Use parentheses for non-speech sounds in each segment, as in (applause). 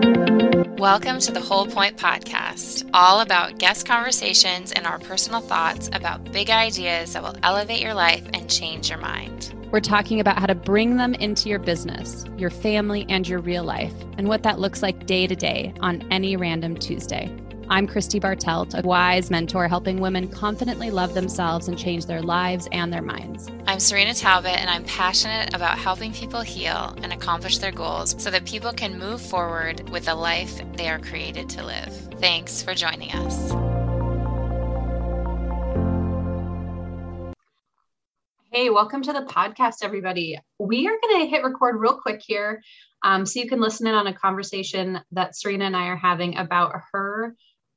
Welcome to the Whole Point Podcast, all about guest conversations and our personal thoughts about big ideas that will elevate your life and change your mind. We're talking about how to bring them into your business, your family, and your real life, and what that looks like day to day on any random Tuesday. I'm Christy Bartelt, a wise mentor helping women confidently love themselves and change their lives and their minds. I'm Cyrina Talbott, and I'm passionate about helping people heal and accomplish their goals so that people can move forward with the life they are created to live. Thanks for joining us. Hey, welcome to the podcast, everybody. We are going to hit record real quick here um, so you can listen in on a conversation that Cyrina and I are having about her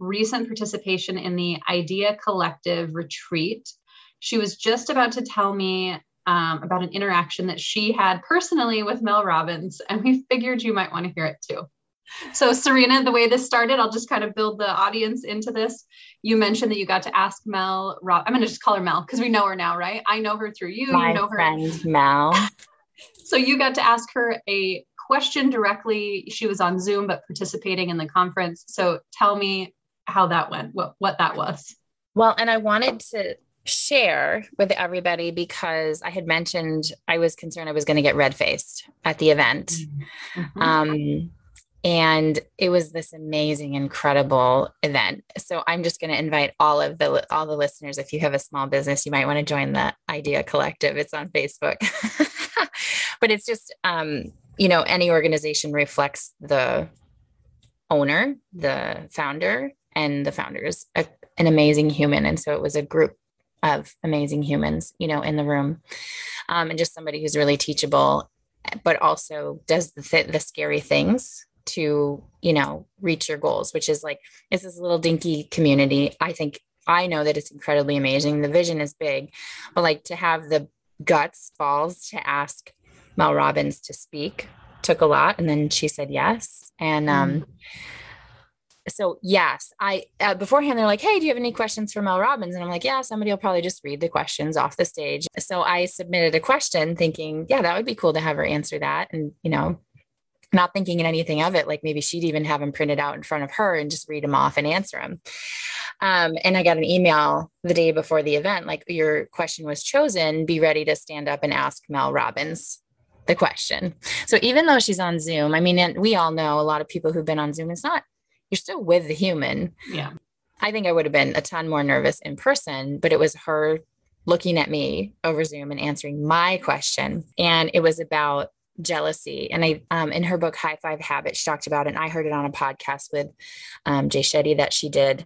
recent participation in the Idea Collective retreat. She was just about to tell me um, about an interaction that she had personally with Mel Robbins, and we figured you might want to hear it too. So, Cyrina, the way this started, I'll just kind of build the audience into this. You mentioned that you got to ask Mel. Rob, I'm going to just call her Mel because we know her now, right? I know her through you. My you know friend her. Mel. (laughs) so you got to ask her a question directly. She was on Zoom but participating in the conference. So tell me how that went, what what that was. Well, and I wanted to share with everybody because I had mentioned I was concerned I was going to get red faced at the event. Mm-hmm. Um, and it was this amazing incredible event so i'm just going to invite all of the all the listeners if you have a small business you might want to join the idea collective it's on facebook (laughs) but it's just um, you know any organization reflects the owner the founder and the founders a, an amazing human. And so it was a group of amazing humans you know in the room um, and just somebody who's really teachable but also does the, th- the scary things to you know reach your goals which is like it's this little dinky community. I think i know that it's incredibly amazing. The vision is big but like to have the guts balls to ask mel robbins to speak took a lot. And then she said yes. And um mm so yes, I uh, beforehand they're like, "Hey, do you have any questions for Mel Robbins?" And I'm like, "Yeah, somebody will probably just read the questions off the stage." So I submitted a question, thinking, "Yeah, that would be cool to have her answer that," and you know, not thinking in anything of it, like maybe she'd even have them printed out in front of her and just read them off and answer them. Um, and I got an email the day before the event, like your question was chosen. Be ready to stand up and ask Mel Robbins the question. So even though she's on Zoom, I mean, and we all know a lot of people who've been on Zoom. It's not you're still with the human. Yeah. I think I would have been a ton more nervous in person, but it was her looking at me over Zoom and answering my question. And it was about jealousy. And I, um, in her book, High Five Habits, she talked about it. And I heard it on a podcast with um, Jay Shetty that she did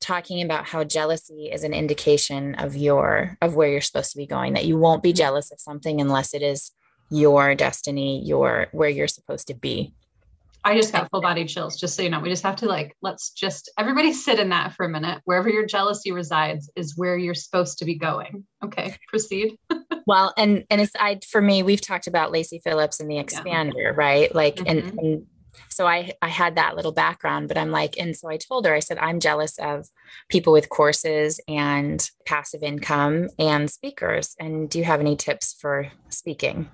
talking about how jealousy is an indication of your of where you're supposed to be going that you won't be jealous of something unless it is your destiny your where you're supposed to be I just got full body chills, just so you know. We just have to like, let's just everybody sit in that for a minute. Wherever your jealousy resides is where you're supposed to be going. Okay, proceed. (laughs) well, and and it's I for me, we've talked about Lacy Phillips and the expander, yeah. right? Like mm-hmm. and, and so I I had that little background, but I'm like, and so I told her, I said, I'm jealous of people with courses and passive income and speakers. And do you have any tips for speaking?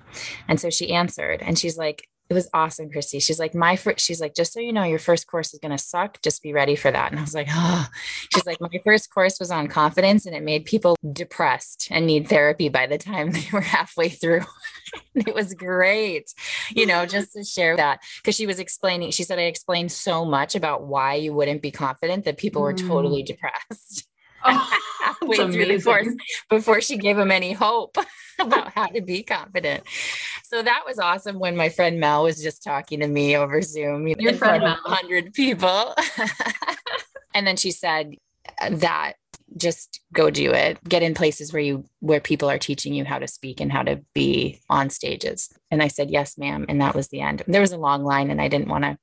And so she answered, and she's like, it was awesome, Christy. She's like, my first, she's like, just so you know, your first course is going to suck. Just be ready for that. And I was like, oh, she's like, my first course was on confidence and it made people depressed and need therapy by the time (laughs) they were halfway through. (laughs) it was great, you know, just to share that because she was explaining, she said, I explained so much about why you wouldn't be confident that people were totally mm. depressed. Oh, halfway through the course before she gave him any hope (laughs) about how to be confident. So that was awesome when my friend Mel was just talking to me over Zoom. You Your friend Mel. 100 people. (laughs) and then she said uh, that just go do it get in places where you where people are teaching you how to speak and how to be on stages and i said yes ma'am and that was the end there was a long line and i didn't want to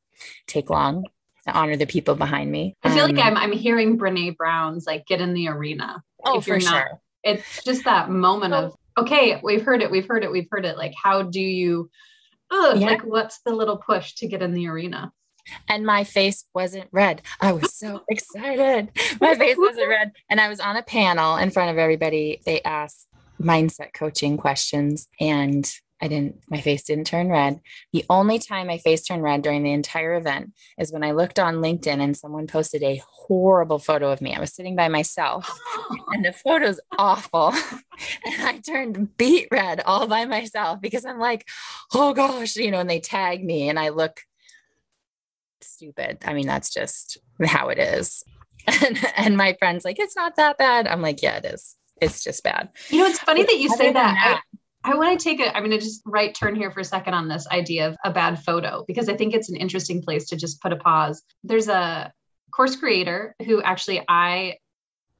take long to honor the people behind me i feel um, like i'm i'm hearing brene brown's like get in the arena oh for not, sure it's just that moment of okay, we've heard it, we've heard it, we've heard it. Like, how do you, oh, yeah. like, what's the little push to get in the arena? And my face wasn't red. I was so (laughs) excited. My face wasn't red. And I was on a panel in front of everybody. They asked mindset coaching questions. And I didn't, my face didn't turn red. The only time my face turned red during the entire event is when I looked on LinkedIn and someone posted a horrible photo of me. I was sitting by myself (gasps) and the photo's awful. (laughs) and I turned beet red all by myself because I'm like, oh gosh, you know, and they tag me and I look stupid. I mean, that's just how it is. (laughs) And, and my friend's like, it's not that bad. I'm like, yeah, it is. It's just bad. You know, it's funny that you say that. that I, I want to take a, I'm going to just right turn here for a second on this idea of a bad photo because I think it's an interesting place to just put a pause. There's a course creator who actually I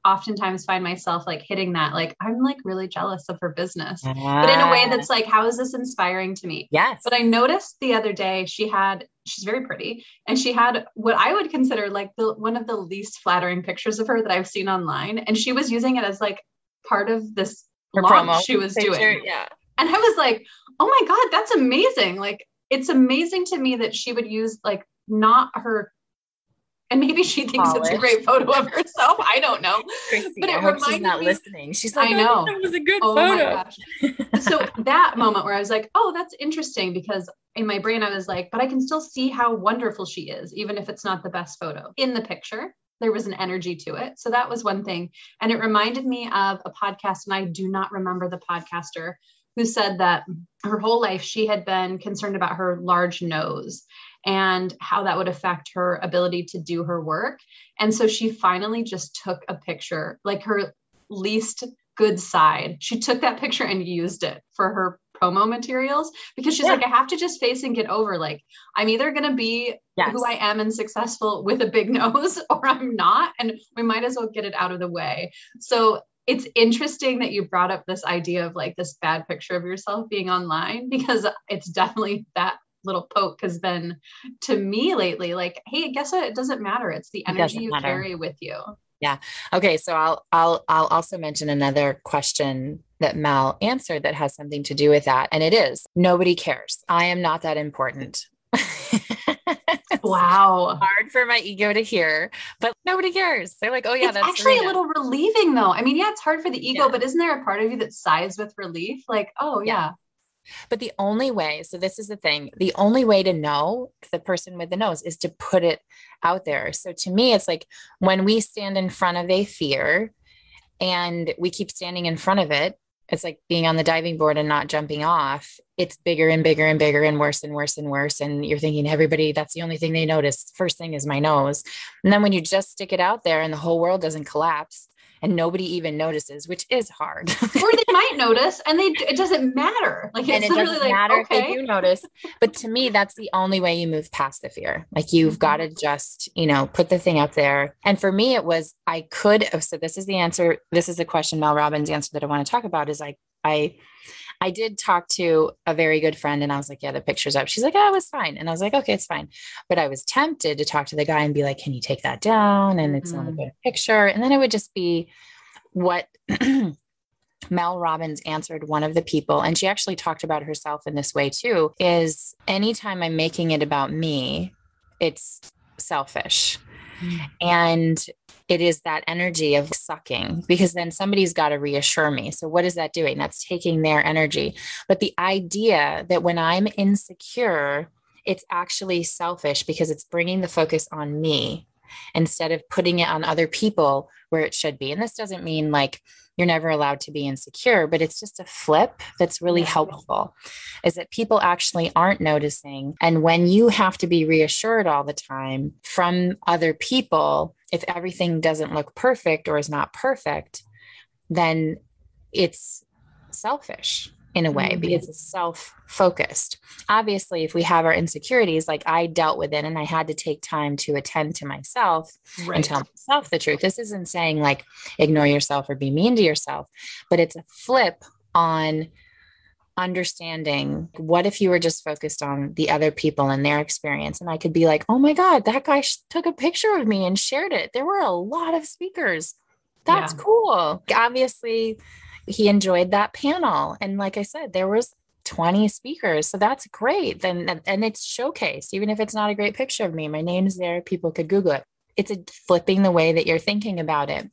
oftentimes find myself like hitting that like i'm like really jealous of her business but in a way that's like how is this inspiring to me yes but i noticed the other day she had she's very pretty and she had what i would consider like the one of the least flattering pictures of her that i've seen online and she was using it as like part of this her launch she was picture, doing yeah and i was like oh my god that's amazing like it's amazing to me that she would use like not her and maybe she thinks Polish. it's a great photo of herself. I don't know. Christy, but it reminded she's not me, listening. She's like, I know that was a good oh photo. so that moment where I was like, oh, that's interesting because in my brain I was like, but I can still see how wonderful she is, even if it's not the best photo in the picture. There was an energy to it. So that was one thing. And it reminded me of a podcast, and I do not remember the podcaster who said that her whole life she had been concerned about her large nose and how that would affect her ability to do her work. And so she finally just took a picture, like her least good side. She took that picture and used it for her promo materials because she's yeah. like, I have to just face and get over. Like, I'm either going to be yes. who I am and successful with a big (laughs) nose or I'm not. And we might as well get it out of the way. So it's interesting that you brought up this idea of like this bad picture of yourself being online because it's definitely that little poke has been to me lately like hey guess what it doesn't matter it's the energy you matter. carry with you yeah okay so i'll i'll i'll also mention another question that Mel answered that has something to do with that and it is nobody cares i am not that important (laughs) wow hard for my ego to hear but nobody cares they're like oh yeah it's that's actually Cyrina. a little relieving though i mean yeah it's hard for the ego yeah. but isn't there a part of you that sighs with relief like oh yeah. yeah but the only way, so this is the thing, the only way to know the person with the nose is to put it out there. So to me, it's like when we stand in front of a fear and we keep standing in front of it, it's like being on the diving board and not jumping off. It's bigger and bigger and bigger and worse and worse and worse. And you're thinking, everybody, that's the only thing they notice. First thing is my nose. And then when you just stick it out there and the whole world doesn't collapse, and nobody even notices, which is hard. (laughs) or they might notice and they it doesn't matter. Like it's and it doesn't like, matter okay. if they do notice. But to me, that's the only way you move past the fear. Like you've mm-hmm. got to just, you know, put the thing up there. And for me, it was I could. Oh, so this is the answer. This is the question Mel Robbins answer that I want to talk about. Is like I I did talk to a very good friend and I was like, yeah, the picture's up. She's like, oh, it was fine. And I was like, okay, it's fine. But I was tempted to talk to the guy and be like, can you take that down? And it's mm. not a good picture. And then it would just be what (clears throat) Mel Robbins answered one of the people, and she actually talked about herself in this way too is anytime I'm making it about me, it's selfish. Mm. And it is that energy of sucking because then somebody's got to reassure me. So, what is that doing? That's taking their energy. But the idea that when I'm insecure, it's actually selfish because it's bringing the focus on me instead of putting it on other people where it should be. And this doesn't mean like you're never allowed to be insecure, but it's just a flip that's really helpful is that people actually aren't noticing. And when you have to be reassured all the time from other people, if everything doesn't look perfect or is not perfect, then it's selfish in a way mm-hmm. because it's self focused. Obviously, if we have our insecurities, like I dealt with it and I had to take time to attend to myself right. and tell myself the truth. This isn't saying like ignore yourself or be mean to yourself, but it's a flip on understanding what if you were just focused on the other people and their experience and i could be like oh my god that guy sh- took a picture of me and shared it there were a lot of speakers that's yeah. cool obviously he enjoyed that panel. And like I said, there was 20 speakers. So that's great. Then and it's showcased, even if it's not a great picture of me. My name's there. People could Google it. It's a flipping the way that you're thinking about it.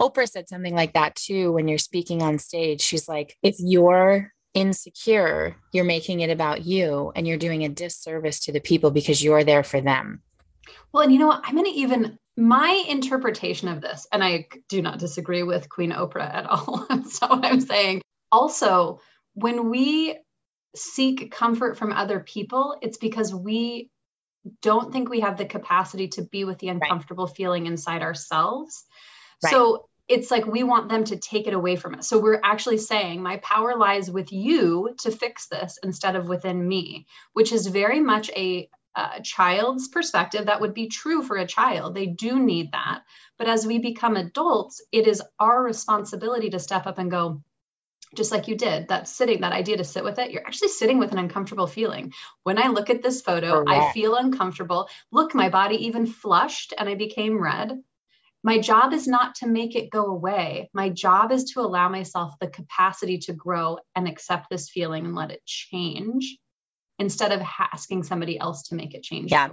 Oprah said something like that too when you're speaking on stage. She's like, if you're insecure, you're making it about you and you're doing a disservice to the people because you're there for them. Well, and you know what? I'm going to even my interpretation of this, and I do not disagree with Queen Oprah at all. (laughs) so I'm saying also when we seek comfort from other people, it's because we don't think we have the capacity to be with the uncomfortable right. feeling inside ourselves. Right. So it's like we want them to take it away from us. So we're actually saying, my power lies with you to fix this instead of within me, which is very much a, a child's perspective. That would be true for a child. They do need that. But as we become adults, it is our responsibility to step up and go, just like you did that sitting that idea to sit with it you're actually sitting with an uncomfortable feeling when i look at this photo Correct. i feel uncomfortable look my body even flushed and i became red my job is not to make it go away. My job is to allow myself the capacity to grow and accept this feeling and let it change instead of asking somebody else to make it change. Yeah.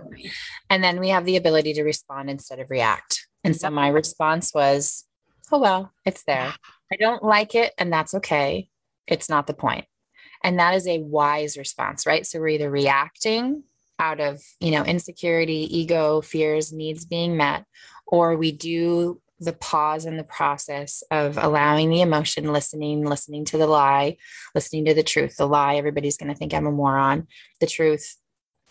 And then we have the ability to respond instead of react. And so my response was, oh, well, it's there. (sighs) I don't like it, and that's okay. It's not the point. And that is a wise response, right? So we're either reacting out of, you know, insecurity, ego, fears, needs being met, or we do the pause in the process of allowing the emotion, listening, listening to the lie, listening to the truth. The lie, everybody's going to think I'm a moron. The truth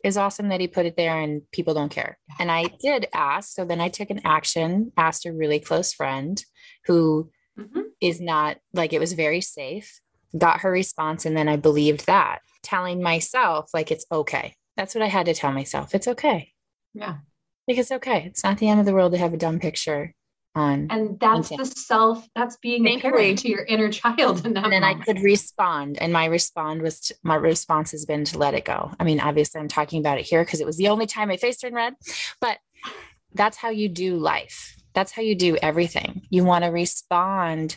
is awesome that he put it there and people don't care. And I did ask. So then I took an action, asked a really close friend who mm-hmm. is not like it was very safe, got her response. And then I believed that, telling myself, like, it's okay. That's what I had to tell myself. It's okay. Yeah. Like it's okay. It's not the end of the world to have a dumb picture on. And that's LinkedIn. the self, that's being Thankfully, a parent to your inner child. and then moment. I could respond. And my respond was to, my response has been to let it go. I mean, obviously I'm talking about it here because it was the only time my face turned red, but that's how you do life. That's how you do everything. You want to respond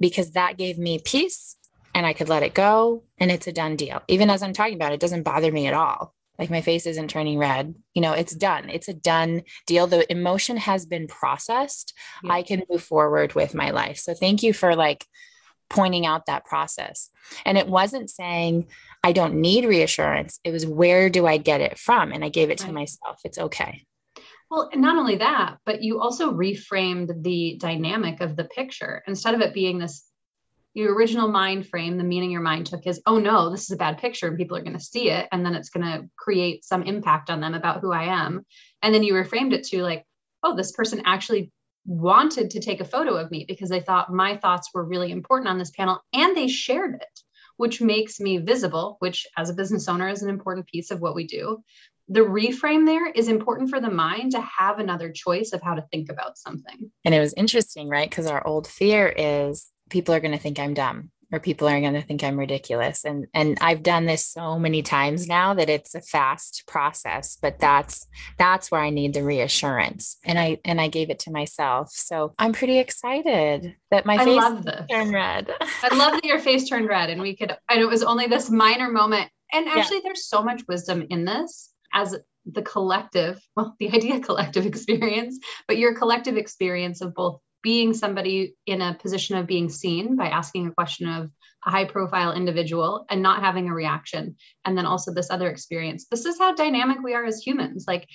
because that gave me peace and I could let it go and it's a done deal. Even as I'm talking about it, it doesn't bother me at all like my face isn't turning red. You know it's done. It's a done deal. The emotion has been processed. Yeah. i can move forward with my life. So thank you for like pointing out that process. And it wasn't saying i don't need reassurance. It was where do i get it from? And i gave it to right. myself. It's okay. Well, not only that, but you also reframed the dynamic of the picture. Instead of it being this your original mind frame, the meaning your mind took is, oh no, this is a bad picture and people are going to see it. And then it's going to create some impact on them about who I am. And then you reframed it to like, oh, this person actually wanted to take a photo of me because they thought my thoughts were really important on this panel and they shared it, which makes me visible, which as a business owner is an important piece of what we do. The reframe there is important for the mind to have another choice of how to think about something. And it was interesting, right? Because our old fear is people are going to think I'm dumb or people are going to think I'm ridiculous. And and I've done this so many times now that it's a fast process, but that's that's where I need the reassurance. And I and I gave it to myself. So I'm pretty excited that my I face turned red. I love that your face turned red and we could and it was only this minor moment. And actually yeah. there's so much wisdom in this as the collective, well, the idea collective (laughs) experience, but your collective experience of both being somebody in a position of being seen by asking a question of a high profile individual and not having a reaction. And then also this other experience. This is how dynamic we are as humans. Like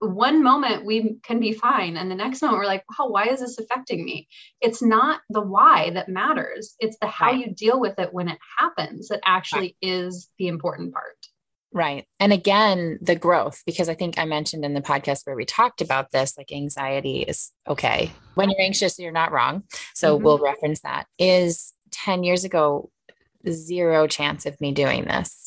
one moment we can be fine and the next moment we're like wow why is this affecting me? It's not the why that matters. It's the how right. you deal with it when it happens that actually right. is the important part Right. And again, the growth, because I think I mentioned in the podcast where we talked about this, like anxiety is okay. When you're anxious, you're not wrong. So mm-hmm. we'll reference that. Is 10 years ago, zero chance of me doing this.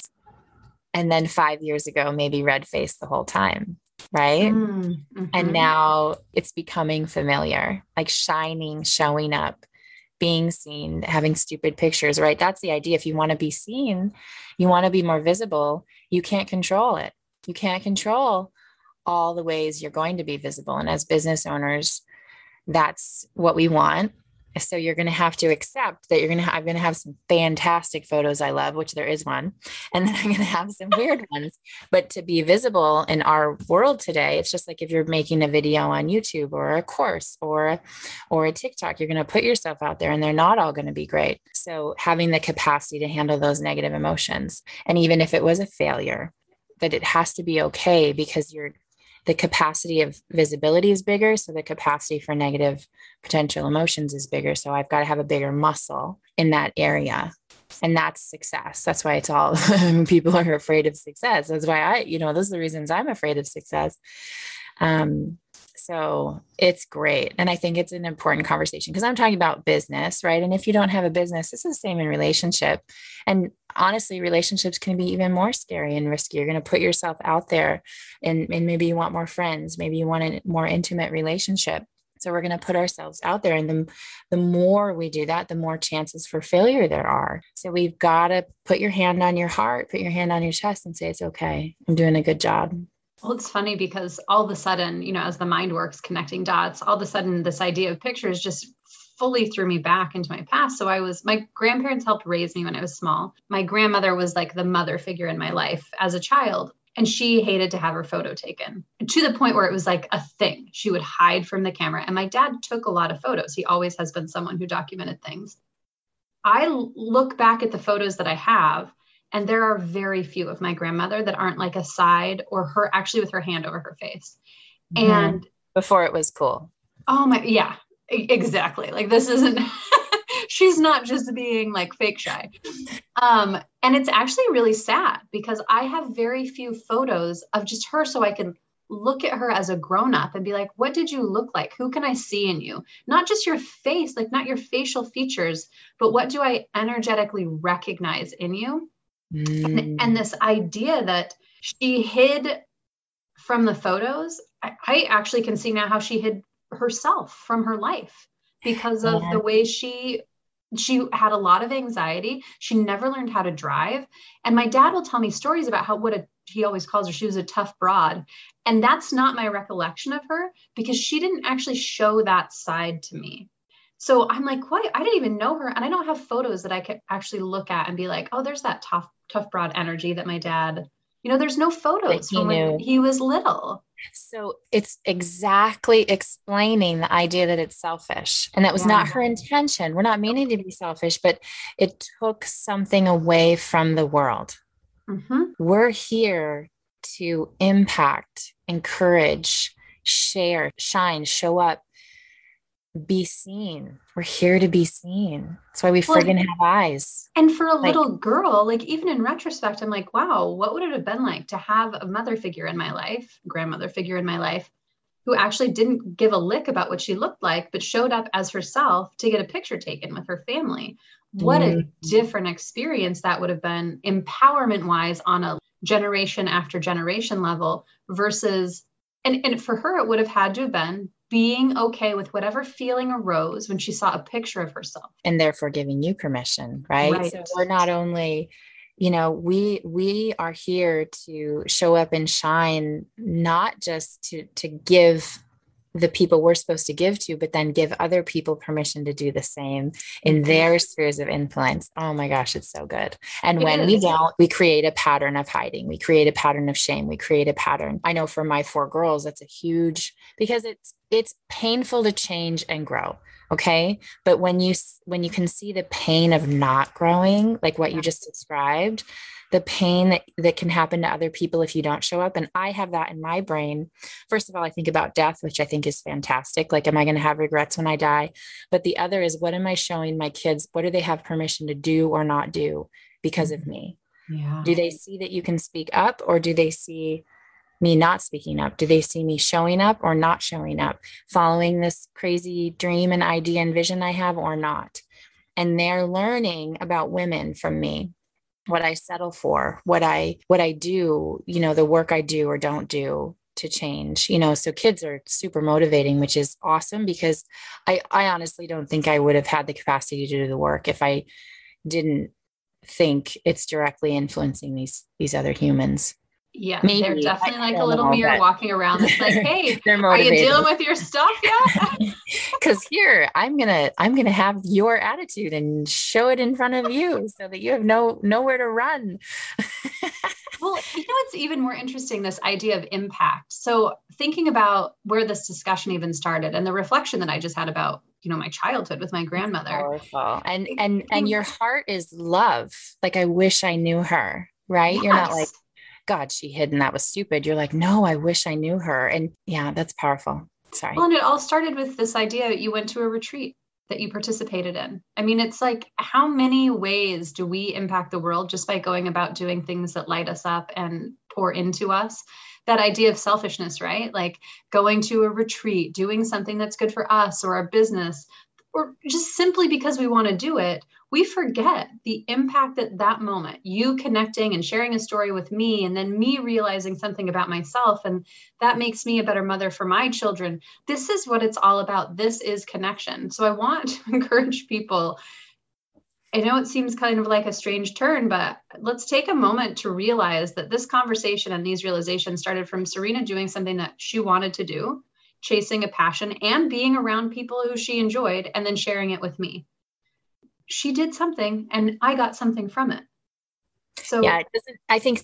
And then five years ago, maybe red face the whole time. Right. Mm-hmm. And now it's becoming familiar, like shining, showing up being seen, having stupid pictures, right? That's the idea. If you want to be seen, you want to be more visible, you can't control it. You can't control all the ways you're going to be visible. And as business owners, that's what we want. So you're going to have to accept that you're going to i'm going to have some fantastic photos i love which there is one and then (laughs) i'm going to have some weird (laughs) ones. But to be visible in our world today it's just like if you're making a video on youtube or a course or or a tiktok you're going to put yourself out there and they're not all going to be great. So having the capacity to handle those negative emotions and even if it was a failure that it has to be okay because you're the capacity of visibility is bigger. So the capacity for negative potential emotions is bigger. So I've got to have a bigger muscle in that area. And that's success. That's why it's all (laughs) people are afraid of success. That's why I, you know, those are the reasons I'm afraid of success. Um, so it's great. And I think it's an important conversation because I'm talking about business, right? And if you don't have a business, it's the same in relationship. And honestly, relationships can be even more scary and risky. You're going to put yourself out there and, and maybe you want more friends, maybe you want a more intimate relationship. So we're going to put ourselves out there. And the, the more we do that, the more chances for failure there are. So we've got to put your hand on your heart, put your hand on your chest and say, it's okay. I'm doing a good job. Well, it's funny because all of a sudden, you know, as the mind works connecting dots, all of a sudden this idea of pictures just fully threw me back into my past. So I was, my grandparents helped raise me when I was small. My grandmother was like the mother figure in my life as a child. And she hated to have her photo taken to the point where it was like a thing. She would hide from the camera. And my dad took a lot of photos. He always has been someone who documented things. I look back at the photos that I have and there are very few of my grandmother that aren't like a side or her actually with her hand over her face. Mm-hmm. And before it was cool. Oh my, yeah, exactly. Like this isn't, (laughs) she's not just being like fake shy. Um, and it's actually really sad because I have very few photos of just her so I can look at her as a grown up and be like, what did you look like? Who can I see in you? Not just your face, like not your facial features, but what do I energetically recognize in you? Mm. And, and, this idea that she hid from the photos, I, I, actually can see now how she hid herself from her life because of yeah. the way she she had a lot of anxiety she never learned how to drive and my dad will tell me stories about how what a he always calls her she was a tough broad and that's not my recollection of her because she didn't actually show that side to me so i'm like what i didn't even know her and i don't have photos that i could actually look at and be like oh there's that tough tough broad energy that my dad you know there's no photos from knew. when he was little so it's exactly explaining the idea that it's selfish and that was yeah. not her intention we're not meaning to be selfish but it took something away from the world mm-hmm. we're here to impact encourage share shine show up be seen. We're here to be seen. That's why we well, friggin' have eyes. And for a like, little girl, like even in retrospect, I'm like, wow, what would it have been like to have a mother figure in my life, grandmother figure in my life, who actually didn't give a lick about what she looked like, but showed up as herself to get a picture taken with her family. What mm-hmm. a different experience that would have been empowerment wise on a generation after generation level versus and, and for her it would have had to have been being okay with whatever feeling arose when she saw a picture of herself and therefore giving you permission right, right. so we're not only you know we we are here to show up and shine not just to to give the people we're supposed to give to, but then give other people permission to do the same in mm-hmm. their spheres of influence. Oh my gosh, it's so good. And it when is. we don't, we create a pattern of hiding, we create a pattern of shame, we create a pattern. I know for my four girls, that's a huge because it's it's painful to change and grow okay but when you when you can see the pain of not growing like what you just described the pain that, that can happen to other people if you don't show up. And I have that in my brain. First of all, I think about death, which I think is fantastic. Like, am I going to have regrets when I die? But the other is, what am I showing my kids? What do they have permission to do or not do because of mm. me? Yeah. Do they see that you can speak up or do they see me not speaking up? Do they see me showing up or not showing up, following this crazy dream and idea and vision I have or not? And they're learning about women from me what I settle for, what I what I do, you know, the work I do or don't do to change. You know, so kids are super motivating, which is awesome because I I honestly don't think I would have had the capacity to do the work if I didn't think it's directly influencing these these other humans. Yeah, Maybe. they're definitely like a little mirror walking around. It's like, (laughs) hey, are you dealing with your stuff yet? (laughs) (laughs) Because here, I'm gonna, I'm gonna have your attitude and show it in front of you, so that you have no nowhere to run. well, you know what's even more interesting? This idea of impact. So thinking about where this discussion even started, and the reflection that I just had about you know my childhood with my grandmother. Powerful. And and and your heart is love. Like I wish I knew her. Right? Yes. You're not like God, she hid and that was stupid. You're like, no, I wish I knew her. And yeah, that's powerful. Sorry. Well, and it all started with this idea that you went to a retreat that you participated in. I mean, it's like how many ways do we impact the world just by going about doing things that light us up and pour into us? That idea of selfishness, right? Like going to a retreat, doing something that's good for us or our business, or just simply because we want to do it, we forget the impact that that moment, you connecting and sharing a story with me, and then me realizing something about myself, and that makes me a better mother for my children. This is what it's all about. This is connection. So I want (laughs) to encourage people. I know it seems kind of like a strange turn, but let's take a moment to realize that this conversation and these realizations started from Cyrina doing something that she wanted to do, chasing a passion, and being around people who she enjoyed, and then sharing it with me she did something and I got something from it. So yeah, I think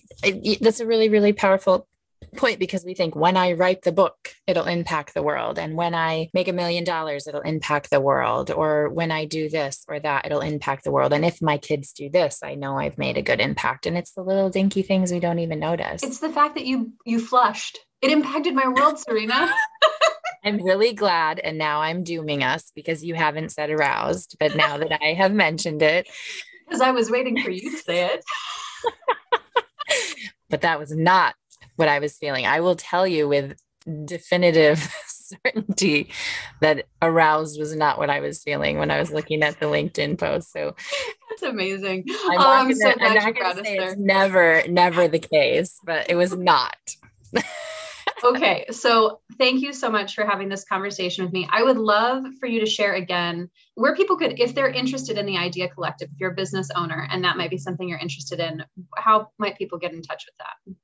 that's a really, really powerful point because we think when I write the book, it'll impact the world. And when I make a million dollars, it'll impact the world. Or when I do this or that, it'll impact the world. And if my kids do this, I know I've made a good impact. And it's the little dinky things we don't even notice. It's the fact that you you flushed. It impacted my world, Cyrina. (laughs) I'm really glad. And now I'm dooming us because you haven't said aroused. But now that I have mentioned it, because I was waiting for you to say it. (laughs) but that was not what I was feeling. I will tell you with definitive (laughs) certainty that aroused was not what I was feeling when I was looking at the LinkedIn post. So that's amazing. I'm, oh, I'm gonna, so glad I'm you brought us there. never, never the case, but it was not okay, so thank you so much for having this conversation with me. I would love for you to share again where people could, if they're interested in the Idea Collective, if you're a business owner and that might be something you're interested in, how might people get in touch with that?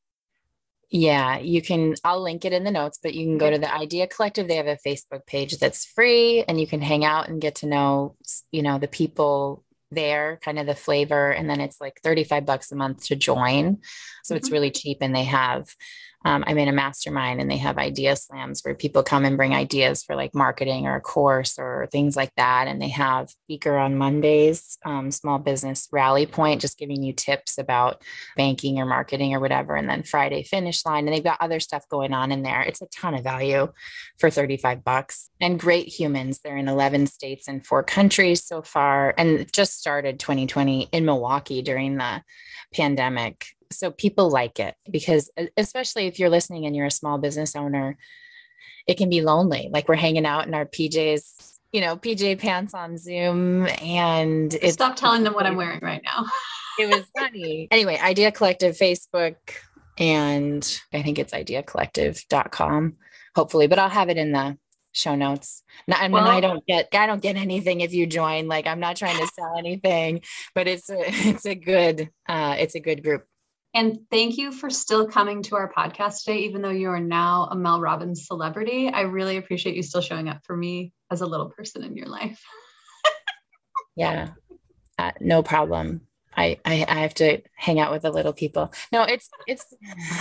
Yeah, you can. I'll link it in the notes, but you can go to the Idea Collective. They have a Facebook page that's free, and you can hang out and get to know, you know, the people there, kind of the flavor. And then it's like 35 bucks a month to join. So mm-hmm. it's really cheap. And they have um, I'm in a mastermind and they have idea slams where people come and bring ideas for like marketing or a course or things like that. And they have speaker on Mondays, um, small business rally point, just giving you tips about banking or marketing or whatever. And then Friday finish line. And they've got other stuff going on in there. It's a ton of value for 35 bucks and great humans. They're in 11 states and four countries so far and just started 2020 in Milwaukee during the pandemic so people like it because especially if you're listening and you're a small business owner it can be lonely like we're hanging out in our pjs you know pj pants on zoom and it's stop telling them what i'm wearing right now it was (laughs) funny anyway idea collective facebook and i think it's ideacollective.com hopefully but i'll have it in the show notes. Not, I mean, well, I don't get I don't get anything if you join. Like I'm not trying to sell anything, but it's a (laughs) it's a good uh, it's a good group. And thank you for still coming to our podcast today, even though you are now a Mel Robbins celebrity. I really appreciate you still showing up for me as a little person in your life. (laughs) yeah, uh, no problem. I, I, I have to hang out with the little people. No, it's it's (laughs)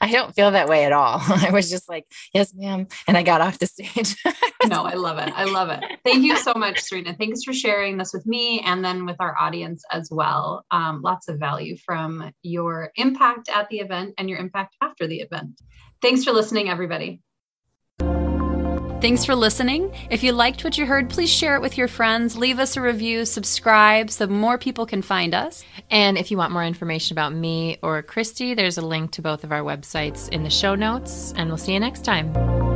I don't feel that way at all. (laughs) I was just like, yes, ma'am. And I got off the stage. (laughs) no, I love it. I love it. Thank you so much, Cyrina. Thanks for sharing this with me and then with our audience as well. Um, lots of value from your impact at the event and your impact after the event. Thanks for listening, everybody. Thanks for listening. If you liked what you heard, please share it with your friends, leave us a review, subscribe so more people can find us. And if you want more information about me or Christy, there's a link to both of our websites in the show notes, and we'll see you next time.